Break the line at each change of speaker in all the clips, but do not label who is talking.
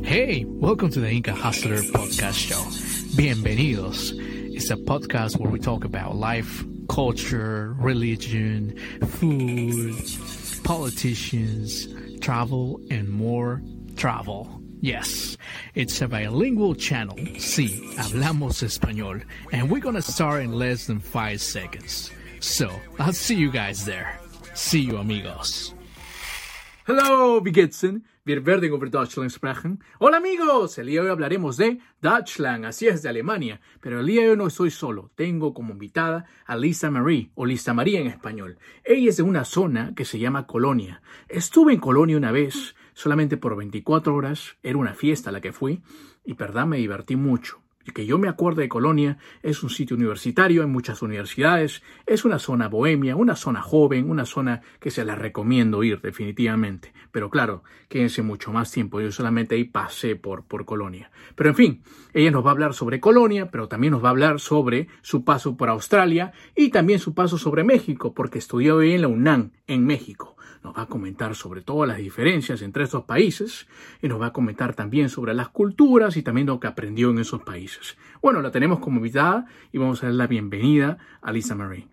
Hey, welcome to the Inca Hustler Podcast Show. Bienvenidos. It's a podcast where we talk about life, culture, religion, food, politicians, travel, and more travel. Yes, it's a bilingual channel. Sí, hablamos español. And we're gonna start in less than five seconds. So, I'll see you guys there. See you, amigos. Hello, wie geht's denn? Wir werden über Deutschland sprechen. Hola amigos, el día de hoy hablaremos de Deutschland, así es, de Alemania. Pero el día de hoy no estoy solo, tengo como invitada a Lisa Marie, o Lisa María en español. Ella es de una zona que se llama Colonia. Estuve en Colonia una vez, solamente por 24 horas, era una fiesta a la que fui, y verdad me divertí mucho que yo me acuerdo de Colonia, es un sitio universitario, hay muchas universidades, es una zona bohemia, una zona joven, una zona que se la recomiendo ir definitivamente. Pero claro, quédense mucho más tiempo, yo solamente ahí pasé por, por Colonia. Pero en fin, ella nos va a hablar sobre Colonia, pero también nos va a hablar sobre su paso por Australia y también su paso sobre México, porque estudió hoy en la UNAM, en México nos va a comentar sobre todas las diferencias entre estos países y nos va a comentar también sobre las culturas y también lo que aprendió en esos países. Bueno, la tenemos como invitada y vamos a dar la bienvenida a Lisa Marie.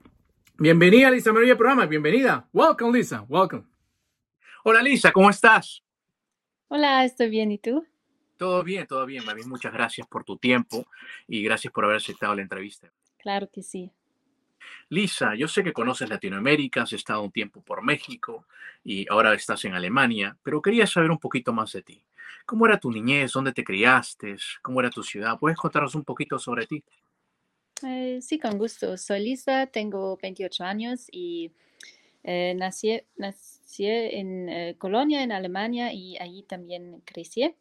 Bienvenida Lisa Marie al programa, bienvenida. Welcome Lisa, welcome. Hola Lisa, ¿cómo estás?
Hola, estoy bien, ¿y tú?
Todo bien, todo bien, Marie. Muchas gracias por tu tiempo y gracias por haber aceptado la entrevista.
Claro que sí.
Lisa, yo sé que conoces Latinoamérica, has estado un tiempo por México y ahora estás en Alemania, pero quería saber un poquito más de ti. ¿Cómo era tu niñez? ¿Dónde te criaste? ¿Cómo era tu ciudad? ¿Puedes contarnos un poquito sobre ti?
Eh, sí, con gusto. Soy Lisa, tengo 28 años y eh, nací, nací, en eh, Colonia, en Alemania, y allí también crecí.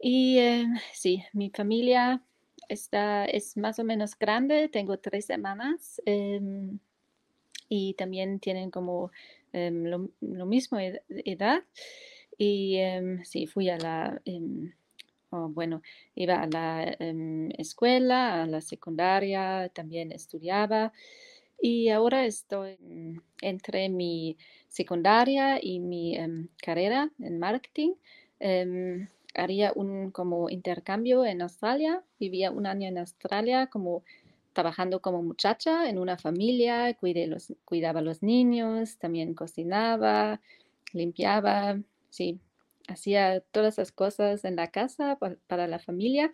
Y sí, mi familia esta es más o menos grande, tengo tres semanas em, y también tienen como em, lo, mismo edad. Y em, sí, fui a la, oh, bueno, iba a la escuela, a la secundaria, también estudiaba. Y ahora estoy entre mi secundaria y mi carrera en marketing haría un como intercambio en Australia. Vivía un año en Australia como trabajando como muchacha en una familia, cuidé los, cuidaba a los niños, también cocinaba, limpiaba, sí, hacía todas esas cosas en la casa para, la familia.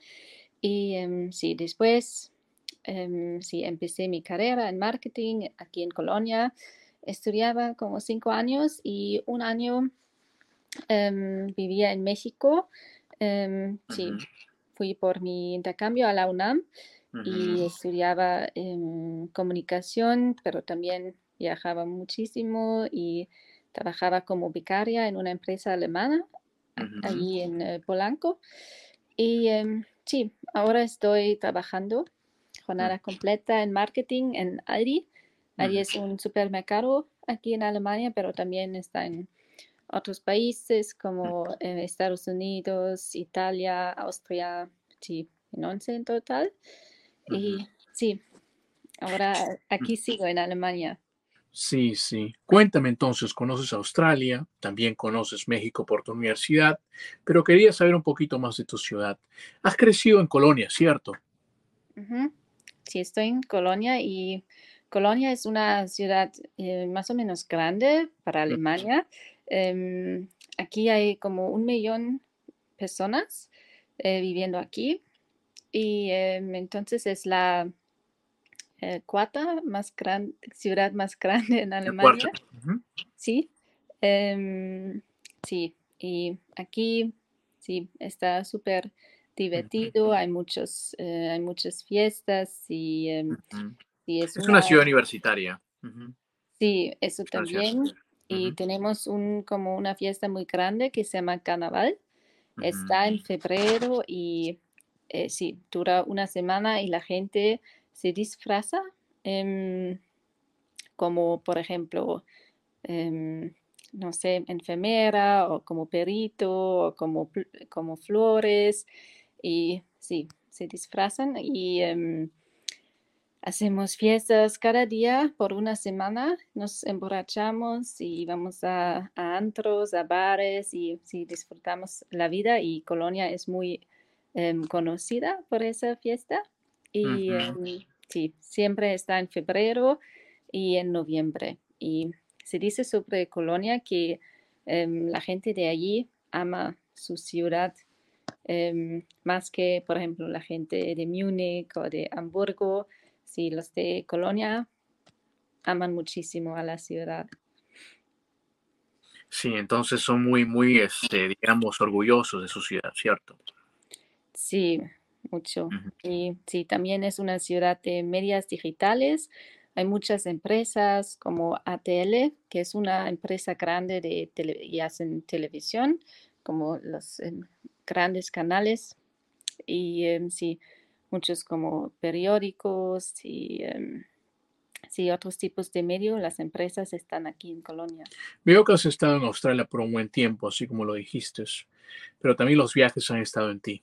Y em, sí, después em, sí, empecé mi carrera en marketing aquí en Colonia. Estudiaba como cinco años y un año Em, vivía en México. Em, sí, fui por mi intercambio a la UNAM y estudiaba em, comunicación, pero también viajaba muchísimo y trabajaba como vicaria en una empresa alemana allí en eh, Polanco. Y sí, ahora estoy trabajando jornada completa en marketing en Aldi. Aldi es un supermercado aquí en Alemania, pero también está en otros países como eh, Estados Unidos, Italia, Austria, sí, en 11 en total. Y sí, ahora aquí sigo en Alemania.
Sí, sí. Cuéntame entonces, conoces Australia, también conoces México por tu universidad, pero quería saber un poquito más de tu ciudad. Has crecido en Colonia, ¿cierto?
Sí, estoy en Colonia y Colonia es una ciudad eh, más o menos grande para Alemania. Em, aquí hay como un millón de personas eh, viviendo aquí. Y em, entonces es la eh, cuarta más grande, ciudad más grande en Alemania. Sí, em, sí, y aquí sí está súper divertido, hay muchos, eh, hay muchas fiestas y,
es, una, ciudad universitaria.
Sí, eso también. Y tenemos un, como una fiesta muy grande que se llama Carnaval. Está en febrero y eh, sí, dura una semana y la gente se disfraza em, como, por ejemplo, em, no sé, enfermera o como perito o como, como flores. Y sí, se disfrazan y em, hacemos fiestas cada día por una semana, nos emborrachamos y vamos a, antros, a bares y sí, disfrutamos la vida y Colonia es muy em, conocida por esa fiesta y em, sí, siempre está en febrero y en noviembre. Y se dice sobre Colonia que em, la gente de allí ama su ciudad más que, por ejemplo, la gente de Múnich o de Hamburgo sí, los de Colonia aman muchísimo a la ciudad.
Sí, entonces son muy, muy, este, digamos, orgullosos de su ciudad, ¿cierto?
Sí, mucho. Y sí, también es una ciudad de medias digitales. Hay muchas empresas como ATL, que es una empresa grande de y hacen televisión, como los em, grandes canales. Y em, sí, muchos como periódicos y em, otros tipos de medios, las empresas están aquí en Colonia.
Veo que has estado en Australia por un buen tiempo, así como lo dijiste, pero también los viajes han estado en ti.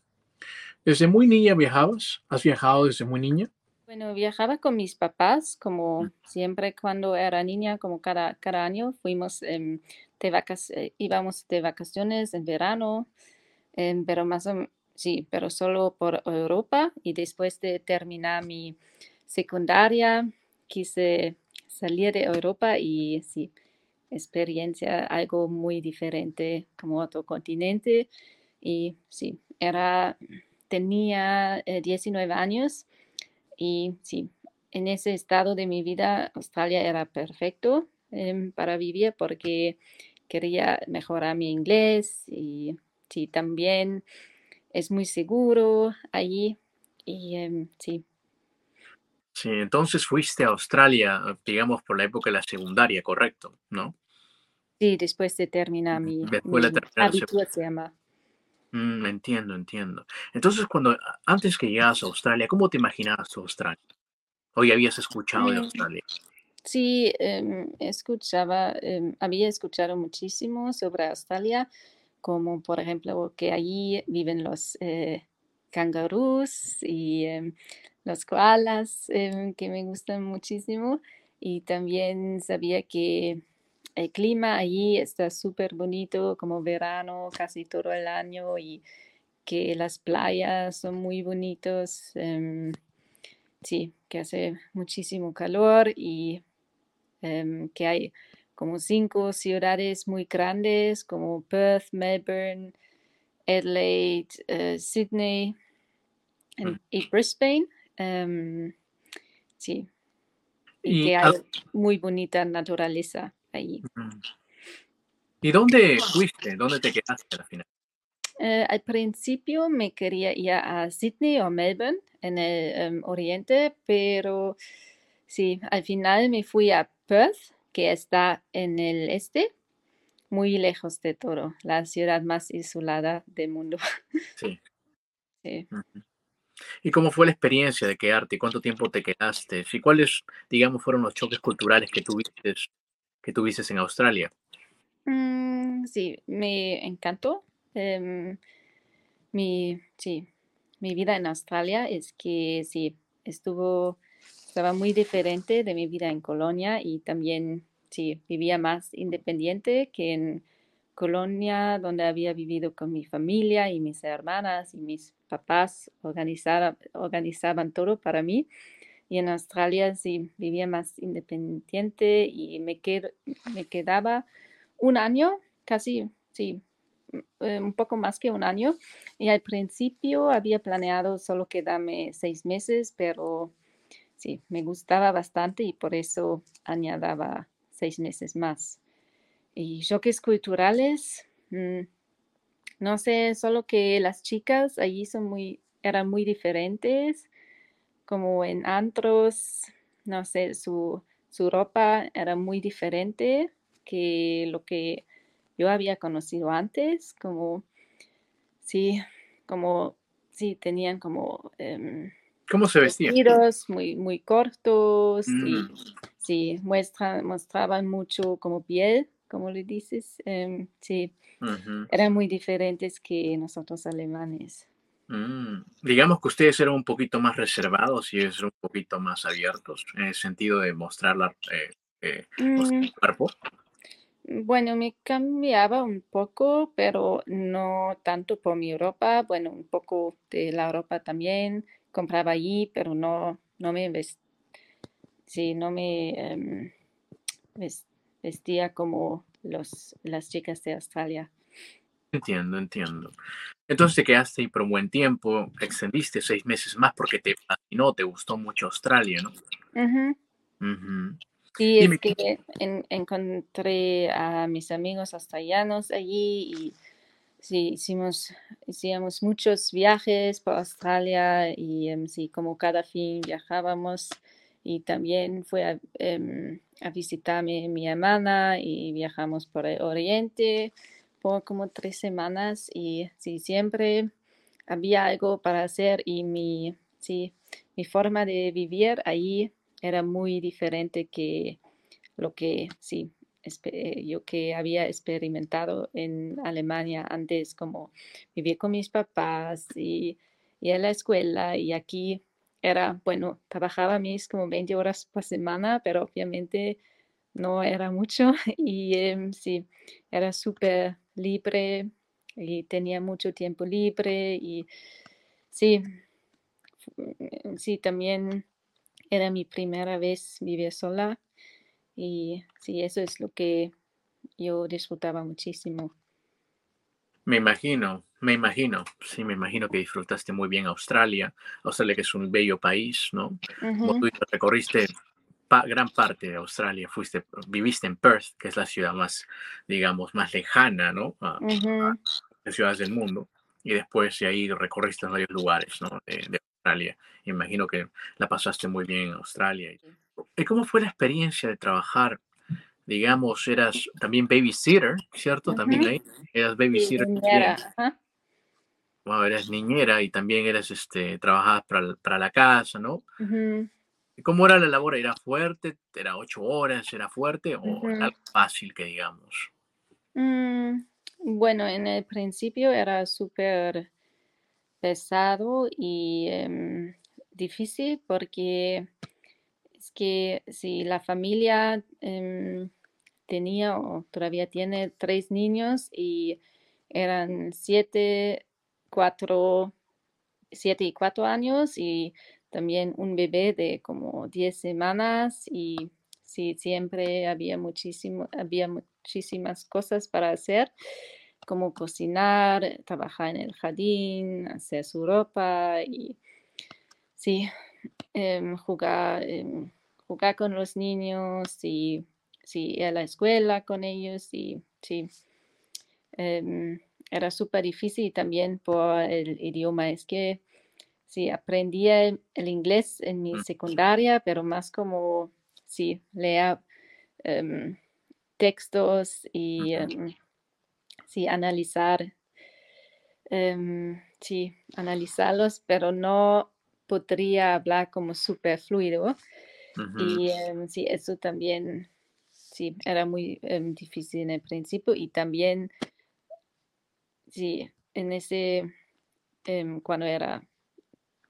¿Desde muy niña viajabas? ¿Has viajado desde muy niña?
Bueno, viajaba con mis papás, como siempre cuando era niña, como cada, cada año, fuimos em, de vacas, eh, íbamos de vacaciones en verano, em, pero más o, sí, pero solo por Europa y después de terminar mi secundaria quise salir de Europa y sí, experiencia algo muy diferente como otro continente. Y sí, era, tenía 19 eh, años y sí, en ese estado de mi vida Australia era perfecto em, para vivir porque quería mejorar mi inglés y sí, también es muy seguro allí y em, sí.
Sí, entonces fuiste a Australia, digamos, por la época de la secundaria, correcto, ¿no?
Sí, después de terminar mi,
después de terminar
se llama.
Mm, entiendo, entiendo. Entonces, cuando antes que llegas a Australia, ¿cómo te imaginabas Australia? ¿O ya habías escuchado de Australia?
Sí, em, escuchaba, em, había escuchado muchísimo sobre Australia, como por ejemplo que allí viven los eh, y em, los koalas, em, que me gustan muchísimo. Y también sabía que el clima allí está súper bonito, como verano casi todo el año y que las playas son muy bonitos. Em, sí, que hace muchísimo calor y que hay como cinco ciudades muy grandes como Perth, Melbourne, Adelaide, eh, Sydney mm. y Brisbane. Em, sí, y, que hay muy bonita naturaleza ahí.
¿Y dónde fuiste? ¿Dónde te quedaste al final?
Eh, al principio me quería ir a Sydney o Melbourne en el em, oriente, pero sí, al final me fui a Perth que está en el este, muy lejos de todo, la ciudad más isolada del mundo.
Sí. sí. ¿Y cómo fue la experiencia de quedarte? ¿Cuánto tiempo te quedaste? ¿Y cuáles, digamos, fueron los choques culturales que tuviste, que tuviste en Australia?
Mm, sí, me encantó. Em, mi, sí, mi vida en Australia es que sí, estuvo estaba muy diferente de mi vida en Colonia y también, sí, vivía más independiente que en Colonia, donde había vivido con mi familia y mis hermanas y mis papás organizaban todo para mí. Y en Australia sí vivía más independiente y me, me quedaba un año, casi, sí, eh, un poco más que un año. Y al principio había planeado solo quedarme seis meses, pero sí, me gustaba bastante y por eso añadaba seis meses más. Y choques culturales, mm, no sé, solo que las chicas allí son muy, eran muy diferentes, como en antros, no sé, su, su ropa era muy diferente que lo que yo había conocido antes, como, sí, como, sí, tenían como... Em,
¿Cómo se vestían?
Vestidos muy, muy cortos y mm. sí, muestra, mostraban mucho como piel, como le dices. Em, sí, eran muy diferentes que nosotros alemanes.
Mm, digamos que ustedes eran un poquito más reservados y ellos eran un poquito más abiertos en el sentido de mostrar la, eh, eh, mostrar
Mm,
el cuerpo.
bueno, me cambiaba un poco, pero no tanto por mi ropa. Bueno, un poco de la ropa también. Compraba allí, pero no, no me ves- sí, no me em, ves- vestía como los, las chicas de Australia.
Entiendo, entiendo. Entonces te quedaste ahí por un buen tiempo, extendiste seis meses más porque te fascinó, te gustó mucho Australia, ¿no?
Ujú.
Ujú.
Sí, es que en- encontré a mis amigos australianos allí y sí, hicimos, muchos viajes por Australia y em, sí, como cada fin viajábamos y también fue a, em, a visitarme mi hermana y viajamos por el Oriente por como tres semanas y sí, siempre había algo para hacer y mi, sí, mi forma de vivir ahí era muy diferente que lo que sí, yo que había experimentado en Alemania antes, como vivir con mis papás y, y en la escuela y aquí era, bueno, trabajaba mis como 20 horas por semana, pero obviamente no era mucho y em, sí, era súper libre y tenía mucho tiempo libre y sí, fu- sí, también era mi primera vez vivir sola y sí, eso es lo que yo disfrutaba muchísimo.
me imagino, me imagino, sí, me imagino que disfrutaste muy bien Australia, Australia que es un bello país, ¿no? Como
Ujú,
tú recorriste pa- gran parte de Australia, fuiste, viviste en Perth, que es la ciudad más, digamos, más lejana, ¿no? A,
ujú,
las ciudades del mundo, y después de ahí recorriste varios lugares, ¿no? De, de Australia. Imagino que la pasaste muy bien en Australia. ¿Y cómo fue la experiencia de trabajar? Digamos, eras también babysitter, ¿cierto? También
ujú.
ahí eras
Sí,
babysitter
niñera,
también.
ajá.
Wow, eras niñera y también eras, este, trabajabas para, para la casa, ¿no?
Ujú,
¿Y ¿Cómo era la labor? ¿Era fuerte? ¿Era ocho horas? ¿Era fuerte? ¿O era
ujú.
algo fácil que digamos?
Mm, bueno, en el principio era súper pesado y em, difícil porque que si la familia em, tenía o todavía tiene tres niños y eran siete, cuatro, siete y cuatro años y también un bebé de como diez semanas y sí, siempre había muchísimo, había muchísimas cosas para hacer, como cocinar, trabajar en el jardín, hacer su ropa y sí, em, jugar, em, jugar con los niños y sí, ir a la escuela con ellos y sí, em, era súper difícil también por el idioma. Es que sí, aprendí el, el inglés en mi
Mm,
secundaria, pero más como, sí, leer em, textos y em, sí, analizar, sí, analizarlos, pero no podría hablar como súper fluido. Y em, sí, eso también, sí, era muy em, difícil en el principio y también, sí, en ese, em, cuando era,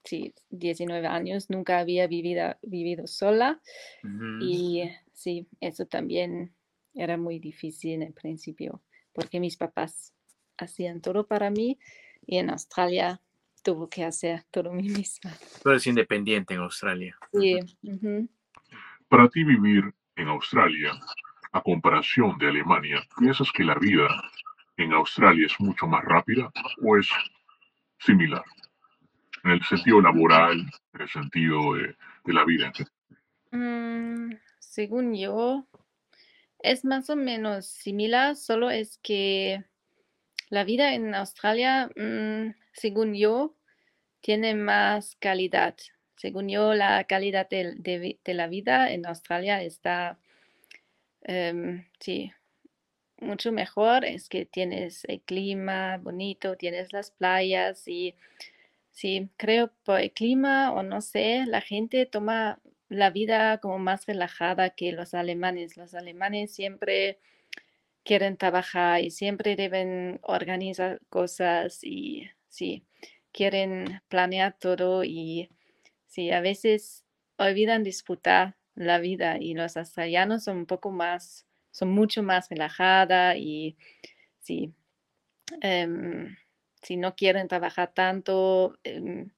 sí, 19 años, nunca había vivido, vivido sola y sí, eso también era muy difícil en el principio porque mis papás hacían todo para mí y en Australia tuve que hacer todo mí misma.
Tú eres independiente en Australia.
Sí.
Para ti vivir en Australia, a comparación de Alemania, ¿piensas que la vida en Australia es mucho más rápida o es similar? En el sentido laboral, en el sentido de, la vida.
Mm, según yo, es más o menos similar, solo es que la vida en Australia, mm, según yo, tiene más calidad. Según yo, la calidad de, la vida en Australia está, em, sí, mucho mejor. Es que tienes el clima bonito, tienes las playas y sí, creo por el clima o no sé, la gente toma la vida como más relajada que los alemanes. Los alemanes siempre quieren trabajar y siempre deben organizar cosas y sí, quieren planear todo y sí, a veces olvidan disfrutar la vida y los australianos son un poco más, son mucho más relajada y sí, em, si no quieren trabajar tanto, em,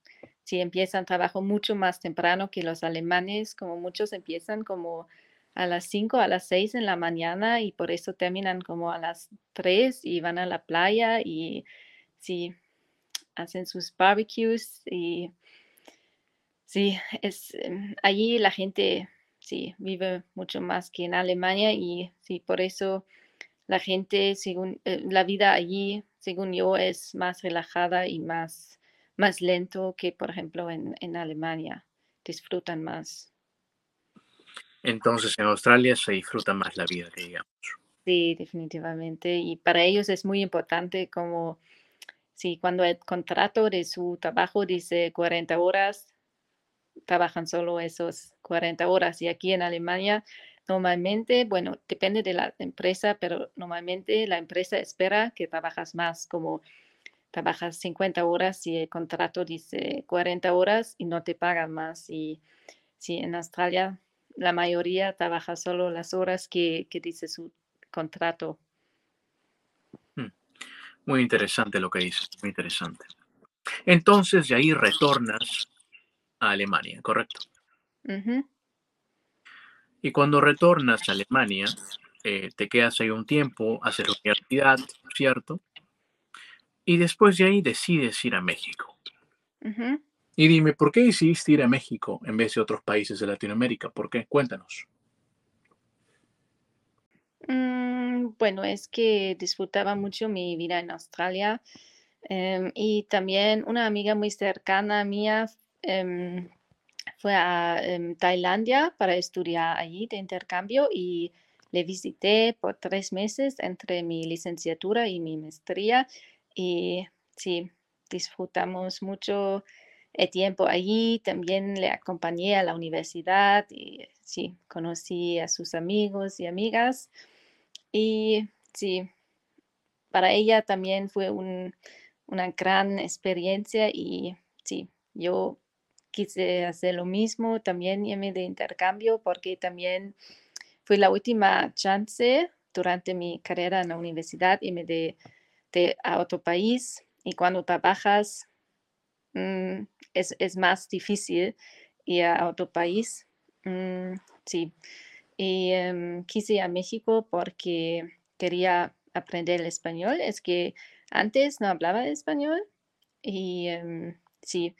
si empiezan trabajo mucho más temprano que los alemanes, como muchos empiezan como a las 5, a las 6 en la mañana y por eso terminan como a las 3 y van a la playa y sí, hacen sus barbecues y sí, es, em, allí la gente sí vive mucho más que en Alemania y sí, por eso la gente, según eh, la vida allí, según yo, es más relajada y más, más lento que, por ejemplo, en, en Alemania. Disfrutan más.
Entonces, en Australia se disfruta más la vida, digamos.
Sí, definitivamente. Y para ellos es muy importante como si cuando el contrato de su trabajo dice 40 horas, trabajan solo esos 40 horas. Y aquí en Alemania, normalmente, bueno, depende de la empresa, pero normalmente la empresa espera que trabajas más, como trabajas 50 horas y el contrato dice 40 horas y no te pagan más. Y si en Australia la mayoría trabaja solo las horas que, que dice su contrato.
Hmm. Muy interesante lo que dices, muy interesante. Entonces, de ahí retornas a Alemania, ¿correcto? Y cuando retornas a Alemania, eh, te quedas ahí un tiempo, haces la universidad, ¿cierto? Y después de ahí decides ir a México. Y dime, ¿por qué decidiste ir a México en vez de otros países de Latinoamérica? ¿Por qué? Cuéntanos.
Mm, bueno, es que disfrutaba mucho mi vida en Australia em, y también una amiga muy cercana mía fue a em, Tailandia para estudiar allí de intercambio y le visité por tres meses entre mi licenciatura y mi maestría y sí, disfrutamos mucho el tiempo allí. También le acompañé a la universidad y sí, conocí a sus amigos y amigas y sí, para ella también fue una gran experiencia y sí, yo quise hacer lo mismo, también irme de intercambio porque también fue la última chance durante mi carrera en la universidad irme de, de a otro país y cuando trabajas mm, es, es, más difícil ir a otro país. Mm, sí, y um, quise ir a México porque quería aprender el español. Es que antes no hablaba español y um, sí,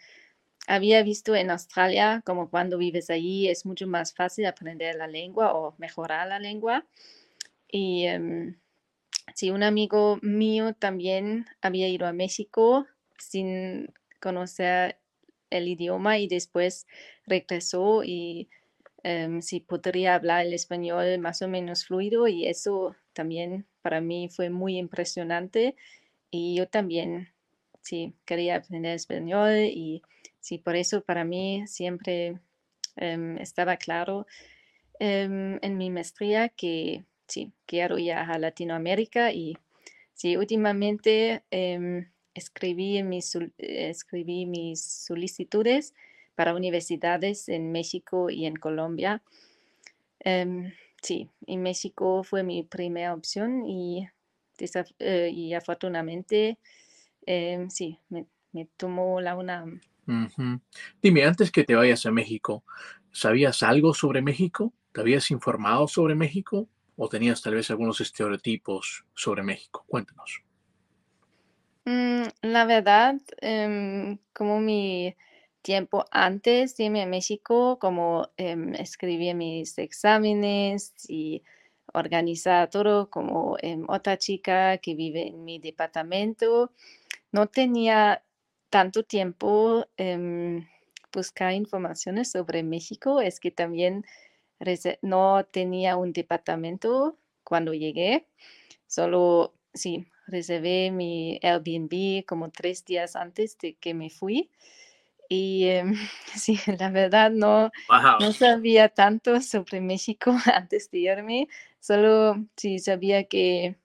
había visto en Australia como cuando vives allí es mucho más fácil aprender la lengua o mejorar la lengua. Y um, sí, un amigo mío también había ido a México sin conocer el idioma y después regresó y um, sí podría hablar el español más o menos fluido y eso también para mí fue muy impresionante y yo también sí quería aprender español y sí, por eso para mí siempre em, estaba claro em, en mi maestría que sí, quiero ir a Latinoamérica y sí, últimamente em, escribí, mis, escribí mis solicitudes para universidades en México y en Colombia. sí, en México fue mi primera opción y, eh, y afortunadamente sí, me, tomó la
Dime, antes que te vayas a México, ¿sabías algo sobre México? ¿Te habías informado sobre México? ¿O tenías tal vez algunos estereotipos sobre México? Cuéntanos.
Mm, la verdad, em, como mi tiempo antes de irme a México, como em, escribí mis exámenes y organizaba todo como em, otra chica que vive en mi departamento, no tenía tanto tiempo eh, buscar informaciones sobre México, es que también no tenía un departamento cuando llegué, solo sí, reservé mi Airbnb como tres días antes de que me fui. Y em, sí, la verdad no, no sabía tanto sobre México antes de irme, solo sí sabía que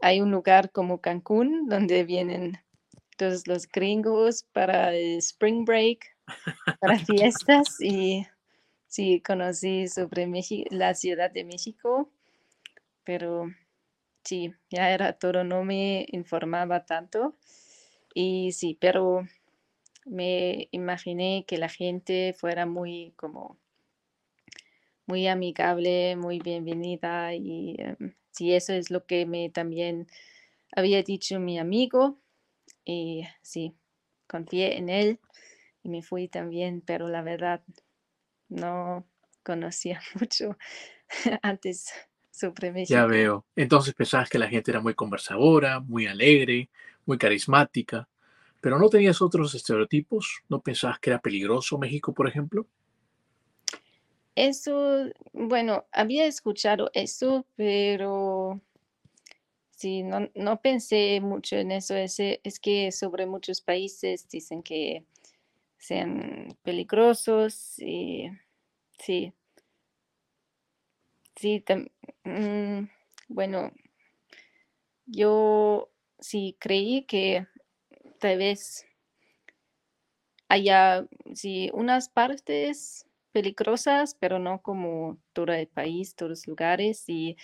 hay un lugar como Cancún donde vienen los gringos para el spring break, para fiestas y sí, conocí sobre la Ciudad de México, pero sí, ya era todo, no me informaba tanto. Y sí, pero me imaginé que la gente fuera muy como muy amigable, muy bienvenida y em, sí, eso es lo que me también había dicho mi amigo y sí, confié en él y me fui también, pero la verdad no conocía mucho antes sobre México.
Ya veo. Entonces pensabas que la gente era muy conversadora, muy alegre, muy carismática, pero no tenías otros estereotipos. ¿No pensabas que era peligroso México, por ejemplo?
Eso, bueno, había escuchado eso, pero sí, no, no pensé mucho en eso. Es, que sobre muchos países dicen que sean peligrosos y sí. Sí, mm, bueno, yo sí creí que tal vez haya sí, unas partes peligrosas, pero no como todo el país, todos los lugares. Y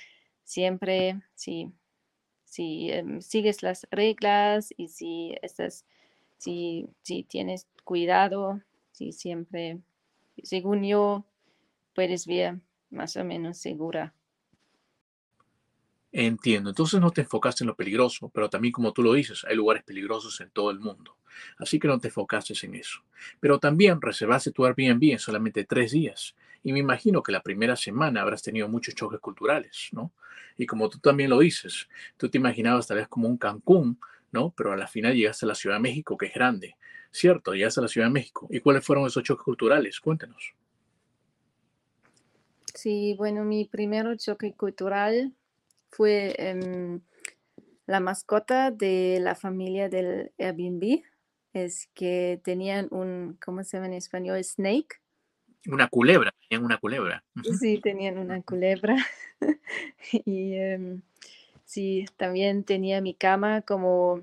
siempre, si, si em, sigues las reglas y si estás, si, si tienes cuidado, si siempre, según yo, puedes ver más o menos segura.
Entiendo. Entonces no te enfocaste en lo peligroso, pero también como tú lo dices, hay lugares peligrosos en todo el mundo. Así que no te enfocaste en eso. Pero también reservaste tu Airbnb en solamente tres días. Y me imagino que la primera semana habrás tenido muchos choques culturales, ¿no? Y como tú también lo dices, tú te imaginabas tal vez como un Cancún, ¿no? Pero a la final llegaste a la Ciudad de México, que es grande. ¿Cierto? Llegaste a la Ciudad de México. ¿Y cuáles fueron esos choques culturales? Cuéntanos.
Sí, bueno, mi primer choque cultural fue em, la mascota de la familia del Airbnb es que tenían un, ¿cómo se llama en español? Snake.
Una culebra, tenían una culebra.
Sí, tenían una culebra. y em, sí, también tenía mi cama como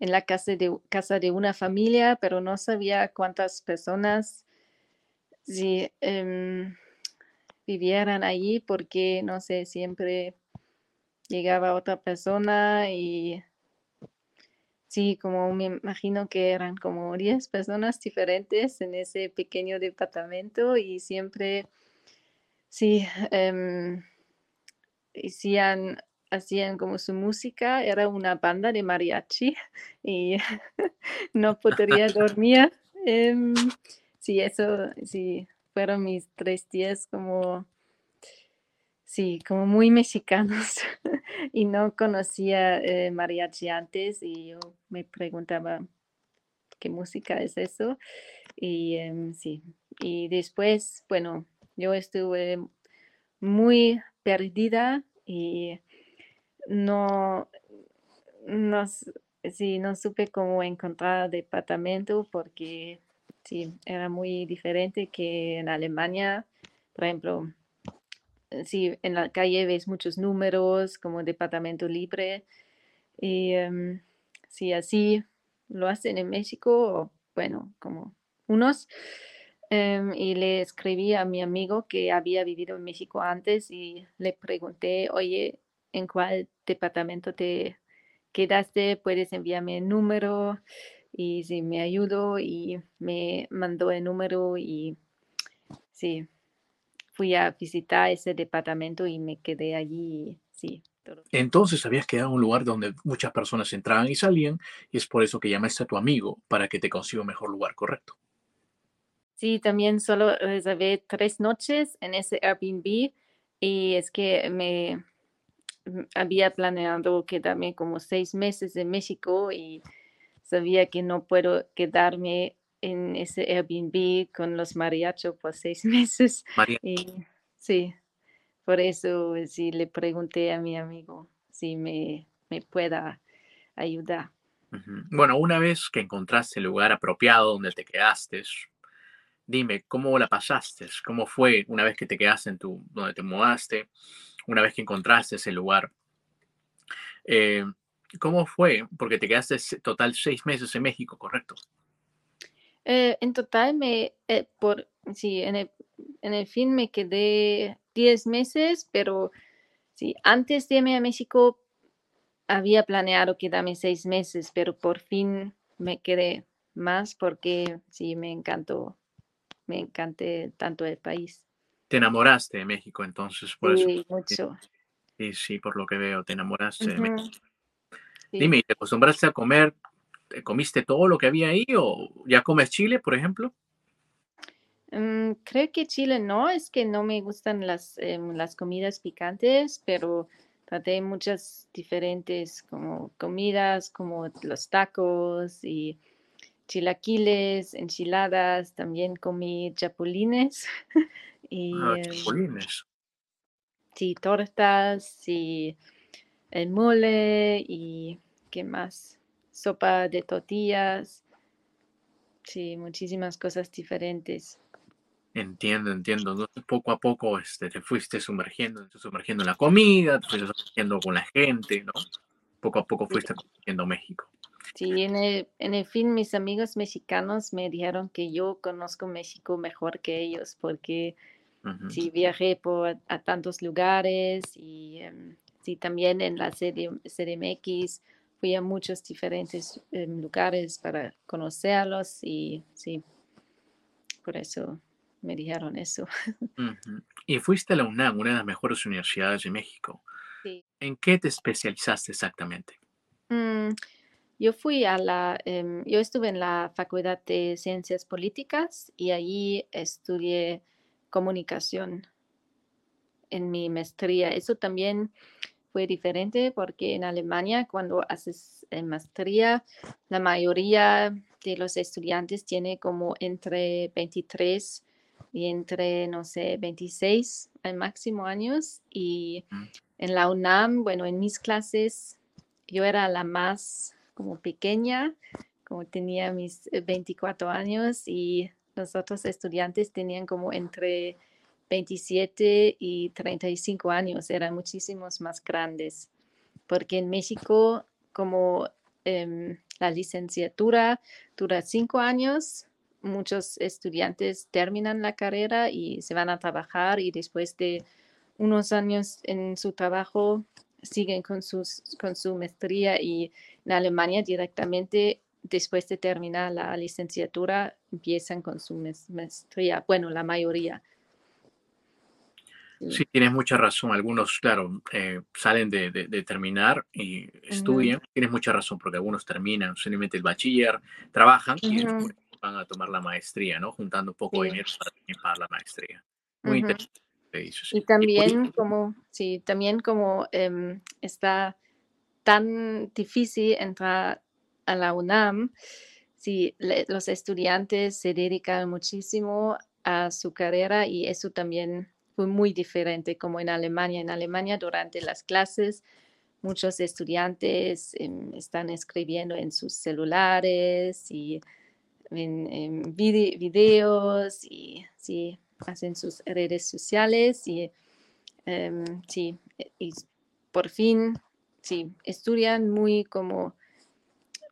en la casa de, casa de una familia, pero no sabía cuántas personas sí, em, vivieran allí porque, no sé, siempre llegaba otra persona y Sí, como me imagino que eran como 10 personas diferentes en ese pequeño departamento y siempre, sí, em, hacían, hacían como su música, era una banda de mariachi y no podría dormir. Em, sí, eso, sí, fueron mis tres días como Sí, como muy mexicanos y no conocía eh, mariachi antes y yo me preguntaba qué música es eso y em, sí, y después, bueno, yo estuve muy perdida y no, no, sí, no supe cómo encontrar departamento porque sí, era muy diferente que en Alemania, por ejemplo sí, en la calle ves muchos números como departamento libre. Y um, sí, así lo hacen en México, bueno, como unos. Em, y le escribí a mi amigo que había vivido en México antes y le pregunté, oye, ¿en cuál departamento te quedaste? ¿Puedes enviarme el número? Y sí, me ayudó y me mandó el número y sí, fui a visitar ese departamento y me quedé allí, sí.
Entonces habías quedado en un lugar donde muchas personas entraban y salían y es por eso que llamaste a tu amigo para que te consiga un mejor lugar, ¿correcto?
Sí, también solo reservé tres noches en ese Airbnb y es que me mm, había planeado quedarme como seis meses en México y sabía que no puedo quedarme en ese Airbnb con los mariachos por seis meses. Y, sí, por eso sí le pregunté a mi amigo si me, me pueda ayudar.
Bueno, una vez que encontraste el lugar apropiado donde te quedaste, dime, ¿cómo la pasaste? ¿Cómo fue una vez que te quedaste en tu, donde te mudaste? Una vez que encontraste ese lugar. Eh, ¿Cómo fue? Porque te quedaste total seis meses en México, ¿correcto?
Eh, en total, me, eh, por, sí, en el, en el fin me quedé 10 meses, pero sí, antes de irme a México había planeado quedarme seis meses, pero por fin me quedé más porque sí, me encantó, me encanté tanto el país.
Te enamoraste de México, entonces, por eso.
Sí, mucho.
Sí, sí, por lo que veo, te enamoraste de México.
Sí.
Dime, ¿y ¿te acostumbraste a comer? ¿Te comiste todo lo que había ahí o ya comes chile, por ejemplo?
Mm, creo que Chile no, es que no me gustan las, em, las comidas picantes, pero traté muchas diferentes como comidas, como los tacos y chilaquiles, enchiladas, también comí chapulines y
Ah,
em,
chapulines.
sí, tortas y el mole y ¿qué más? Sopa de tortillas, sí, muchísimas cosas diferentes.
Entiendo, entiendo. Entonces, poco a poco este, te fuiste sumergiendo, sumergiendo en la comida, te fuiste sumergiendo con la gente, ¿no? Poco a poco fuiste conociendo México.
Sí, en el, en el fin, mis amigos mexicanos me dijeron que yo conozco México mejor que ellos, porque
Ujú.
sí viajé por a tantos lugares y em, sí también en la serie CDMX fui a muchos diferentes em, lugares para conocerlos y sí, por eso me dijeron eso.
Ujú. Y fuiste a la UNAM, una de las mejores universidades de México.
Sí.
¿En qué te especializaste exactamente?
Mm, yo fui a la, em, yo estuve en la Facultad de Ciencias Políticas y allí estudié comunicación en mi maestría. Eso también fue diferente porque en Alemania cuando haces maestría, la mayoría de los estudiantes tiene como entre 23 y entre, no sé, 26 al máximo años y en la UNAM, bueno, en mis clases yo era la más como pequeña, como tenía mis eh, 24 años y los otros estudiantes tenían como entre 27 y 35 años, eran muchísimos más grandes, porque en México como em, la licenciatura dura cinco años, muchos estudiantes terminan la carrera y se van a trabajar y después de unos años en su trabajo siguen con, sus, con su maestría y en Alemania directamente después de terminar la licenciatura empiezan con su maestría, bueno, la mayoría. Sí.
Tienes mucha razón. Algunos, claro, eh, salen de, de- de terminar y estudian. Tienes mucha razón, porque algunos terminan simplemente el bachiller, trabajan y después van a tomar la maestría, ¿no? Juntando un poco de
Sí.
dinero para, la maestría. Muy interesante. dices.
Y
por
también como, sí, también como em, está tan difícil entrar a la UNAM, sí, le- los estudiantes se dedican muchísimo a su carrera y eso también fue muy diferente como en Alemania. En Alemania durante las clases muchos estudiantes em, están escribiendo en sus celulares y en, en vide- videos y hacen sus redes sociales y em, sí, e- y por fin, sí, estudian muy como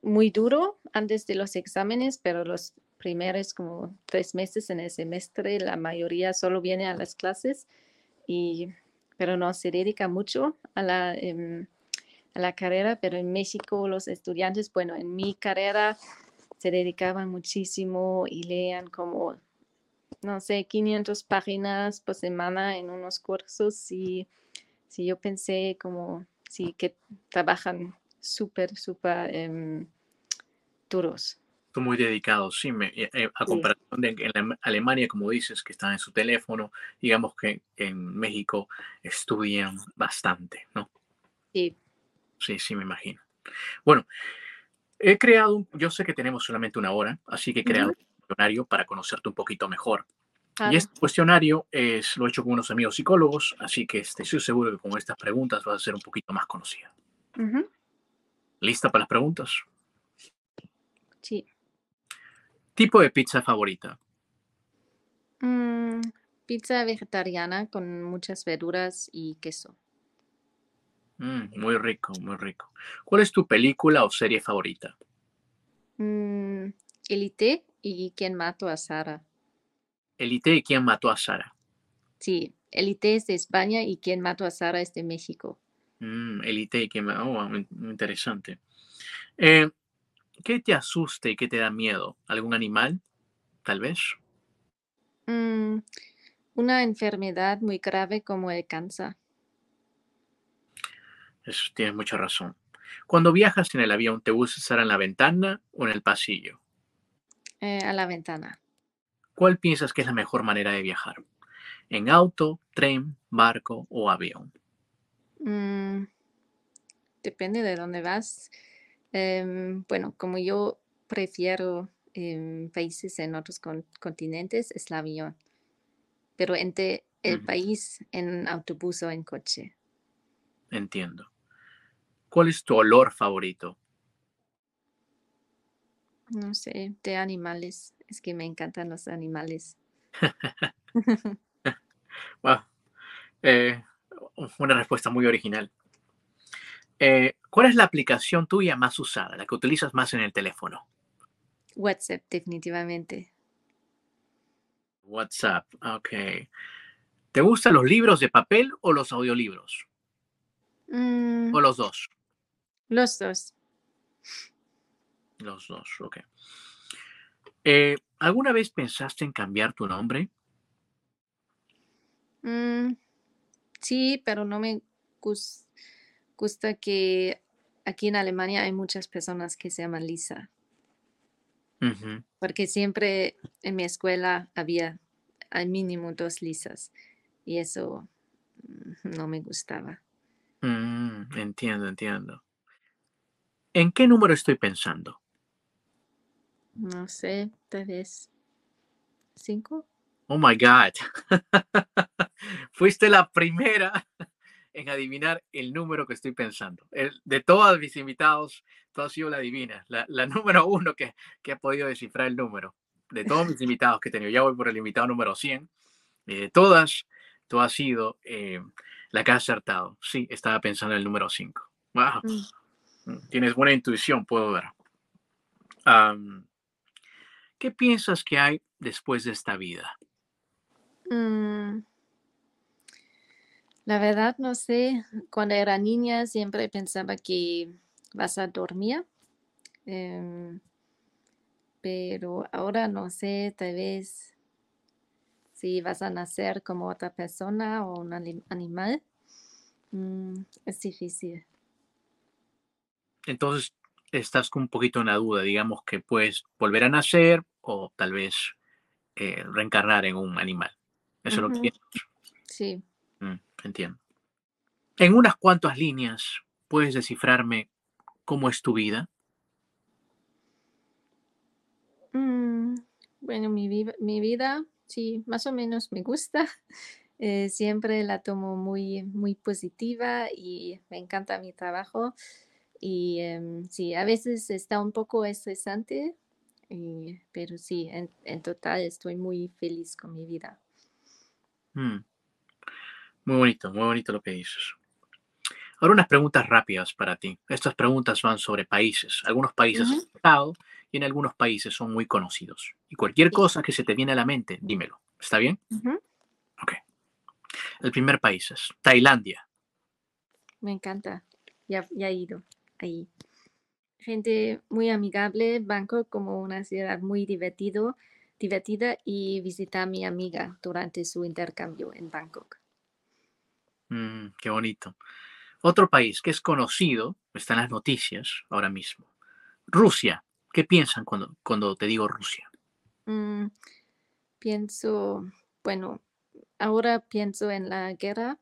muy duro antes de los exámenes, pero los primeros como tres meses en el semestre, la mayoría solo viene a las clases y pero no se dedica mucho a la em, a la carrera, pero en México los estudiantes, bueno, en mi carrera se dedicaban muchísimo y leían como, no sé, 500 páginas por semana en unos cursos y sí, yo pensé como, sí, que trabajan súper, súper em, duros.
Muy dedicados, sí, me- eh, eh, a comparación de en Alemania, como dices, que están en su teléfono, digamos que en México estudian bastante, ¿no?
Sí,
Sí, sí, me imagino. Bueno, he creado, un- yo sé que tenemos solamente una hora, así que he creado un cuestionario para conocerte un poquito mejor. Y este cuestionario es, lo he hecho con unos amigos psicólogos, así que este, estoy seguro que con estas preguntas vas a ser un poquito más conocida.
Ujú,
¿Lista para las preguntas?
Sí.
Tipo de pizza favorita.
Mm, pizza vegetariana con muchas verduras y queso.
Mm, muy rico, muy rico. ¿Cuál es tu película o serie favorita?
Mm, Elite y ¿Quién mató a Sara?
Elite y quién mató a Sara.
Sí, Elite es de España y ¿Quién mató a Sara es de México.
Elite y quién mató. Oh, interesante. Eh, ¿Qué te asusta y qué te da miedo? ¿Algún animal? Tal vez.
Mm, una enfermedad muy grave como el cáncer.
Eso, tienes mucha razón. Cuando viajas en el avión, ¿te gusta estar en la ventana o en el pasillo?
Eh, a la ventana.
¿Cuál piensas que es la mejor manera de viajar? ¿En auto, tren, barco o avión?
Mm, depende de dónde vas. Em, bueno, como yo prefiero em, países en otros con- continentes, es el avión. Pero entre el país en autobús o en coche.
Entiendo. ¿Cuál es tu olor favorito?
No sé, de animales. Es que me encantan los animales.
Wow. Eh, una respuesta muy original. Eh, ¿Cuál es la aplicación tuya más usada, la que utilizas más en el teléfono?
WhatsApp, definitivamente.
WhatsApp, ok. ¿Te gustan los libros de papel o los audiolibros?
Mm,
¿O los dos?
los dos.
Los dos, ok. Eh, ¿Alguna vez pensaste en cambiar tu nombre?
Mm, sí, pero no me gus- gusta que aquí en Alemania hay muchas personas que se llaman Lisa, porque siempre en mi escuela había al mínimo dos Lisas y eso mm, no me gustaba.
Mm, entiendo, entiendo. ¿En qué número estoy pensando?
No sé, tal vez cinco.
Oh my God. Fuiste la primera en adivinar el número que estoy pensando. El- de todos mis invitados, tú has sido la divina, la, la número uno que, que ha podido descifrar el número. De todos mis invitados que he tenido, ya voy por el invitado número 100. Y de todas, tú has sido eh, la que ha acertado. Sí, estaba pensando en el número 5. Wow.
Mm,
Mm, Tienes buena intuición, puedo ver. ¿Qué piensas que hay después de esta vida?
mm, La verdad no sé, cuando era niña siempre pensaba que vas a dormir. em, pero ahora no sé, tal vez si vas a nacer como otra persona o un ani- animal. Mm, es difícil.
Entonces, estás con un poquito en la duda, digamos que puedes volver a nacer o tal vez eh, reencarnar en un animal. Eso es lo que piensas.
Sí.
Mm, entiendo. En unas cuantas líneas, ¿puedes descifrarme cómo es tu vida?
Mm, bueno, mi, vi- mi vida, sí, más o menos me gusta. Eh, siempre la tomo muy, muy positiva y me encanta mi trabajo. Y em, sí, a veces está un poco estresante, y- pero sí, en, en total estoy muy feliz con mi vida.
Mm, muy bonito, muy bonito lo que dices. Ahora unas preguntas rápidas para ti. Estas preguntas van sobre países. Algunos países
Ujú.
has estado y en algunos países son muy conocidos. Y cualquier
Sí.
cosa que se te viene a la mente, dímelo. ¿Está bien?
Ujú,
Ok. El primer país es Tailandia.
Me encanta. Ya, ya he ido ahí. Gente muy amigable, Bangkok como una ciudad muy divertido, divertida y visité a mi amiga durante su intercambio en Bangkok.
Mm, qué bonito. Otro país que es conocido, está en las noticias ahora mismo. Rusia. ¿Qué piensan cuando, cuando te digo Rusia?
Mm, pienso, bueno, ahora pienso en la guerra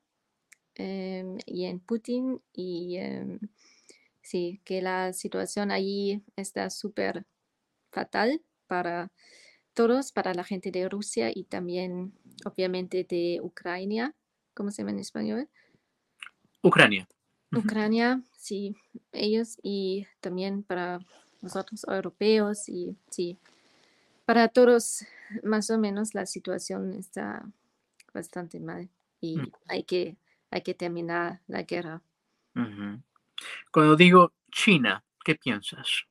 em, y en Putin y em, sí, que la situación allí está súper fatal para todos, para la gente de Rusia y también obviamente de Ucrania, ¿cómo se llama en español?
Ucrania.
Ucrania, sí, ellos y también para nosotros europeos y sí, para todos más o menos la situación está bastante mal y
Mm.
hay que, hay que terminar la guerra.
Cuando digo China, ¿qué piensas?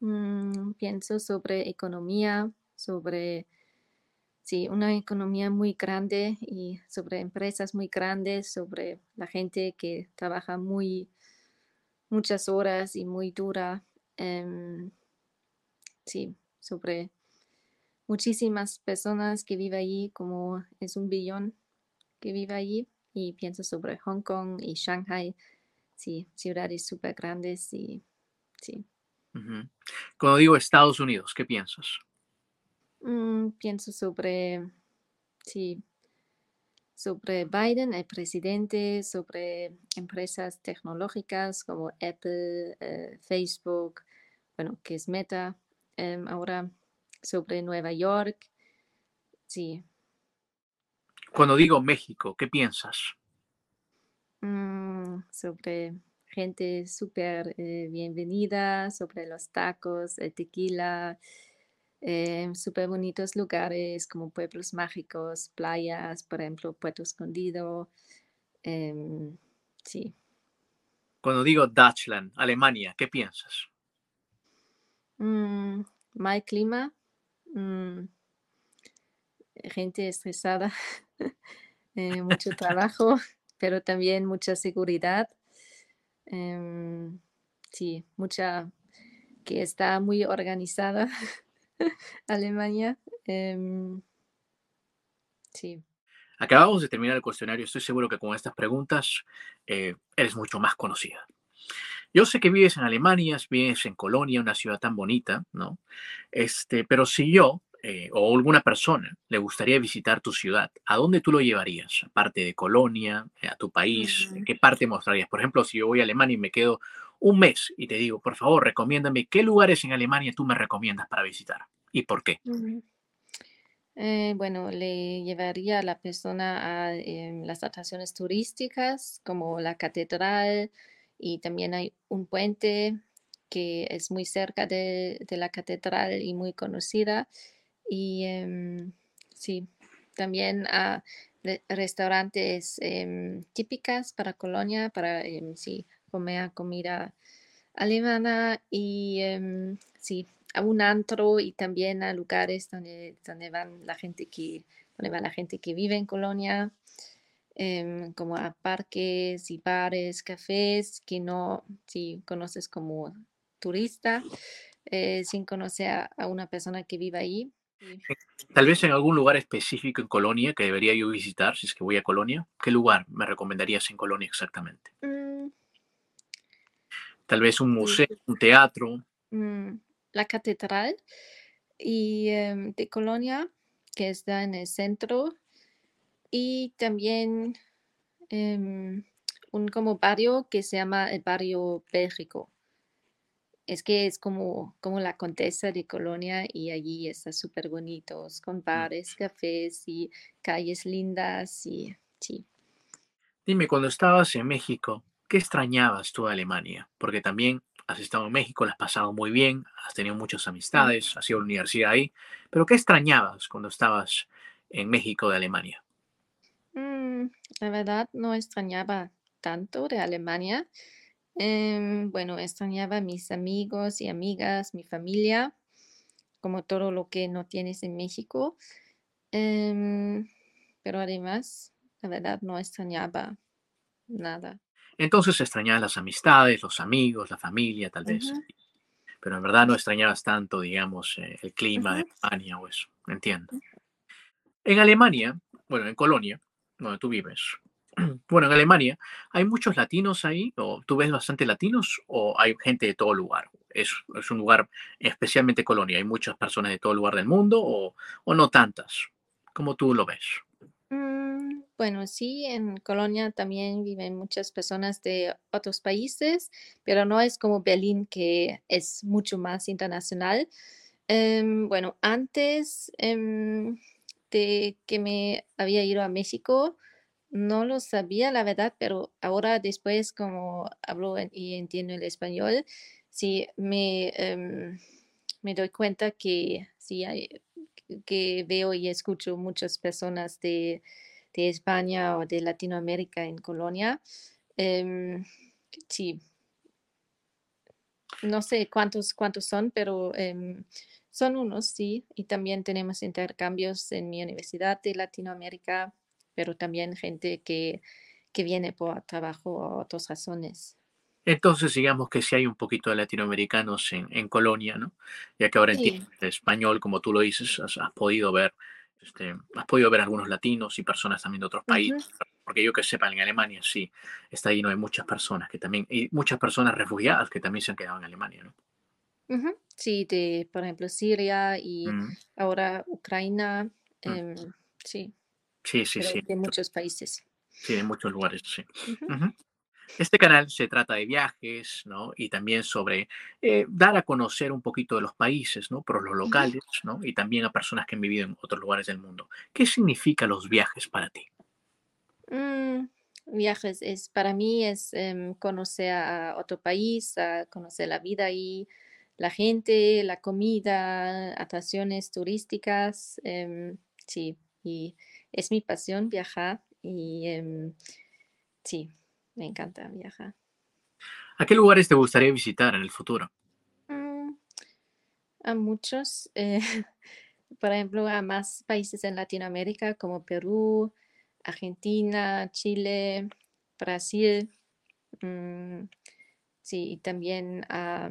Mm, pienso sobre economía, sobre, sí, una economía muy grande y sobre empresas muy grandes, sobre la gente que trabaja muy, muchas horas y muy dura. em, sí, sobre muchísimas personas que viven allí, como es un billón que vive allí. Y pienso sobre Hong Kong y Shanghai, sí, ciudades súper grandes y sí.
Cuando digo Estados Unidos, ¿qué piensas?
Mm, pienso sobre, sí, sobre Biden, el presidente, sobre empresas tecnológicas como Apple, eh, Facebook, bueno, que es Meta, em, ahora sobre Nueva York, sí,
Cuando digo México, ¿qué piensas?
mm, sobre gente súper eh, bienvenida, sobre los tacos, el tequila, eh, súper bonitos lugares como pueblos mágicos, playas, por ejemplo, Puerto Escondido. em, sí.
Cuando digo Deutschland, Alemania, ¿qué piensas?
Mm, mal clima, mm, gente estresada, eh, mucho trabajo, pero también mucha seguridad. em, sí, mucha que está muy organizada Alemania. em, sí.
Acabamos de terminar el cuestionario. Estoy seguro que con estas preguntas eh, eres mucho más conocida. Yo sé que vives en Alemania, vives en Colonia, una ciudad tan bonita, ¿no? Este, pero si yo eh, o alguna persona le gustaría visitar tu ciudad, ¿a dónde tú lo llevarías? Aparte de Colonia, eh, a tu país,
Mm,
¿qué parte mostrarías? Por ejemplo, si yo voy a Alemania y me quedo un mes y te digo, por favor, recomiéndame qué lugares en Alemania tú me recomiendas para visitar y por qué.
Eh, bueno, le llevaría a la persona a em, las atracciones turísticas como la catedral y también hay un puente que es muy cerca de, de la catedral y muy conocida. Y em, sí, también a re- restaurantes em, típicas para Colonia, para sí, comer comida alemana y em, sí, a un antro y también a lugares donde, donde van la gente que, donde va la gente que vive en Colonia, em, como a parques y bares, cafés, que no, si conoces como turista, eh, sin conocer a, una persona que vive ahí. Sí.
Tal vez en algún lugar específico en Colonia que debería yo visitar si es que voy a Colonia. ¿Qué lugar me recomendarías en Colonia exactamente?
Mm,
Tal vez un
sí,
museo, un teatro.
mm, la catedral y em, de Colonia, que está en el centro, y también em, un como barrio que se llama el barrio Bélgico. Es que es como, como la Condesa de Colonia y allí está súper bonitos, con
Mm.
bares, cafés y calles lindas y sí.
Dime, cuando estabas en México, ¿qué extrañabas tú de Alemania? Porque también has estado en México, lo has pasado muy bien, has tenido muchas amistades, has ido a la universidad ahí, pero ¿qué extrañabas cuando estabas en México de Alemania?
mm, la verdad no extrañaba tanto de Alemania. Em, bueno, extrañaba a mis amigos y amigas, mi familia, como todo lo que no tienes en México. Em, pero además, la verdad no extrañaba nada.
Entonces extrañabas las amistades, los amigos, la familia, tal vez, pero en verdad no extrañabas tanto, digamos, eh, el clima de Alemania o eso, entiendo. En Alemania, bueno, en Colonia, donde tú vives, bueno, en Alemania, ¿hay muchos latinos ahí? ¿O tú ves bastante latinos? ¿O hay gente de todo lugar? ¿Es, es un lugar, especialmente Colonia, hay muchas personas de todo lugar del mundo o, o no tantas? ¿Cómo tú lo ves?
Mm, bueno, sí, en Colonia también viven muchas personas de otros países, pero no es como Berlín, que es mucho más internacional. Em, bueno, antes em, de que me había ido a México, no lo sabía, la verdad, pero ahora después, como hablo y entiendo el español, sí me, em, me doy cuenta que sí hay, que veo y escucho muchas personas de, de España o de Latinoamérica en Colonia. Em, sí. No sé cuántos, cuántos son, pero em, son unos, sí. Y también tenemos intercambios en mi universidad de Latinoamérica, pero también gente que, que viene por trabajo o otras razones.
Entonces, digamos que si hay un poquito de latinoamericanos en, en Colonia, ¿no? Ya que ahora
Sí.
entiendes español, como tú lo dices, has, has podido ver, este, has podido ver algunos latinos y personas también de otros países. Porque yo que sepa, en Alemania sí, está lleno de muchas personas que también, y muchas personas refugiadas que también se han quedado en Alemania, ¿no?
Sí, de, por ejemplo, Siria y
Mm,
ahora Ucrania.
Mm.
em, sí,
Sí, sí,
pero
sí.
de muchos países.
Sí, en muchos lugares, sí. Este canal se trata de viajes, ¿no? Y también sobre eh, dar a conocer un poquito de los países, ¿no? Por los locales, ¿no? Y también a personas que han vivido en otros lugares del mundo. ¿Qué significan los viajes para ti?
Mm, viajes es para mí es em, conocer a otro país, a conocer la vida ahí, la gente, la comida, atracciones turísticas. em, sí, y es mi pasión viajar y em, sí, me encanta viajar.
¿A qué lugares te gustaría visitar en el futuro?
Mm, a muchos, eh, por ejemplo, a más países en Latinoamérica como Perú, Argentina, Chile, Brasil, mm, sí, y también a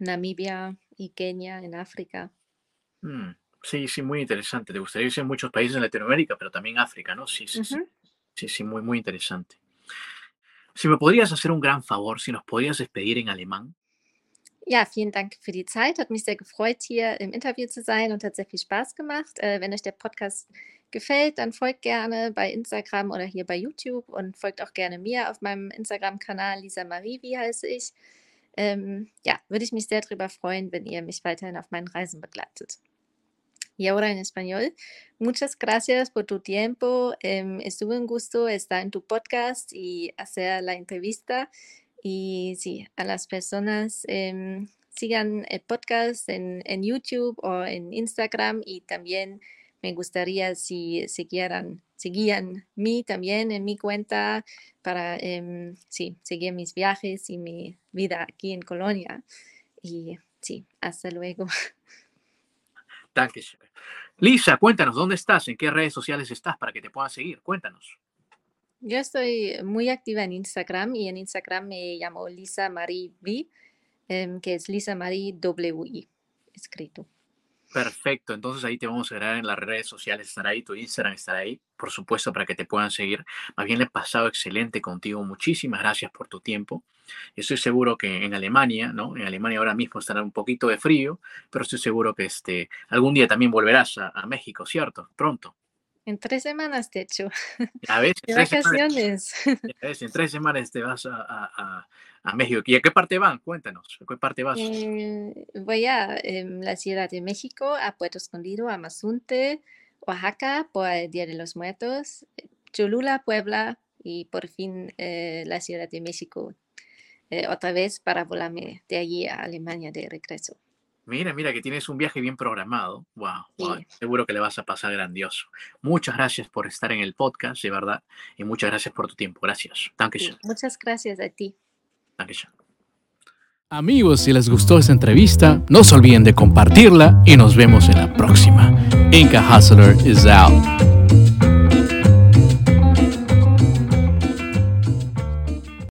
Namibia y Kenia en África.
Mm, sí, sí, muy interesante. Te gustaría irse a muchos países en Latinoamérica, pero también África, ¿no? Sí, sí, sí. Sí, sí, muy, muy interesante. Si me podrías hacer un gran favor, si nos podrías despedir en alemán.
Ja, vielen Dank für die Zeit. Hat mich sehr gefreut, hier im Interview zu sein und hat sehr viel Spaß gemacht. Äh, wenn euch der Podcast gefällt, dann folgt gerne bei Instagram oder hier bei YouTube und folgt auch gerne mir auf meinem Instagram-Kanal Lisa Marie, wie heiße ich. Ähm, ja, würde ich mich sehr darüber freuen, wenn ihr mich weiterhin auf meinen Reisen begleitet. Y ahora en español, muchas gracias por tu tiempo. em, estuvo un gusto estar en tu podcast y hacer la entrevista. Y sí, a las personas em, sigan el podcast en, en YouTube o en Instagram y también me gustaría si siguieran, seguían mí también en mi cuenta para em, sí, seguir mis viajes y mi vida aquí en Colonia. Y sí, hasta luego.
Lisa, cuéntanos, ¿dónde estás? ¿En qué redes sociales estás para que te puedan seguir? Cuéntanos.
Yo estoy muy activa en Instagram y en Instagram me llamo Lisa Marie V, em, que es Lisa Marie WI, escrito.
Perfecto, entonces ahí te vamos a agregar en las redes sociales, estará ahí, tu Instagram estará ahí, por supuesto, para que te puedan seguir. Más bien le he pasado excelente contigo, muchísimas gracias por tu tiempo. Estoy seguro que en Alemania, ¿no? En Alemania ahora mismo estará un poquito de frío, pero estoy seguro que este, algún día también volverás a, a México, ¿cierto? Pronto.
En tres semanas, de hecho,
A ver, en tres semanas,
vacaciones.
ya ves, en tres semanas te vas a, a- a- México. ¿Y a qué parte van? Cuéntanos, ¿a qué parte vas?
Eh, voy a em, la Ciudad de México, a Puerto Escondido, a Mazunte, Oaxaca por el Día de los Muertos, eh, Cholula, Puebla y por fin eh, la Ciudad de México eh, otra vez para volarme de allí a Alemania de regreso.
Mira, mira que tienes un viaje bien programado. Wow, wow,
Sí.
seguro que le vas a pasar grandioso. Muchas gracias por estar en el podcast, de verdad, y muchas gracias por tu tiempo. Gracias.
Sí,
Dankeschön.
muchas gracias a ti.
Amigos, si les gustó esta entrevista, no se olviden de compartirla y nos vemos en la próxima. Inca Hustler is out.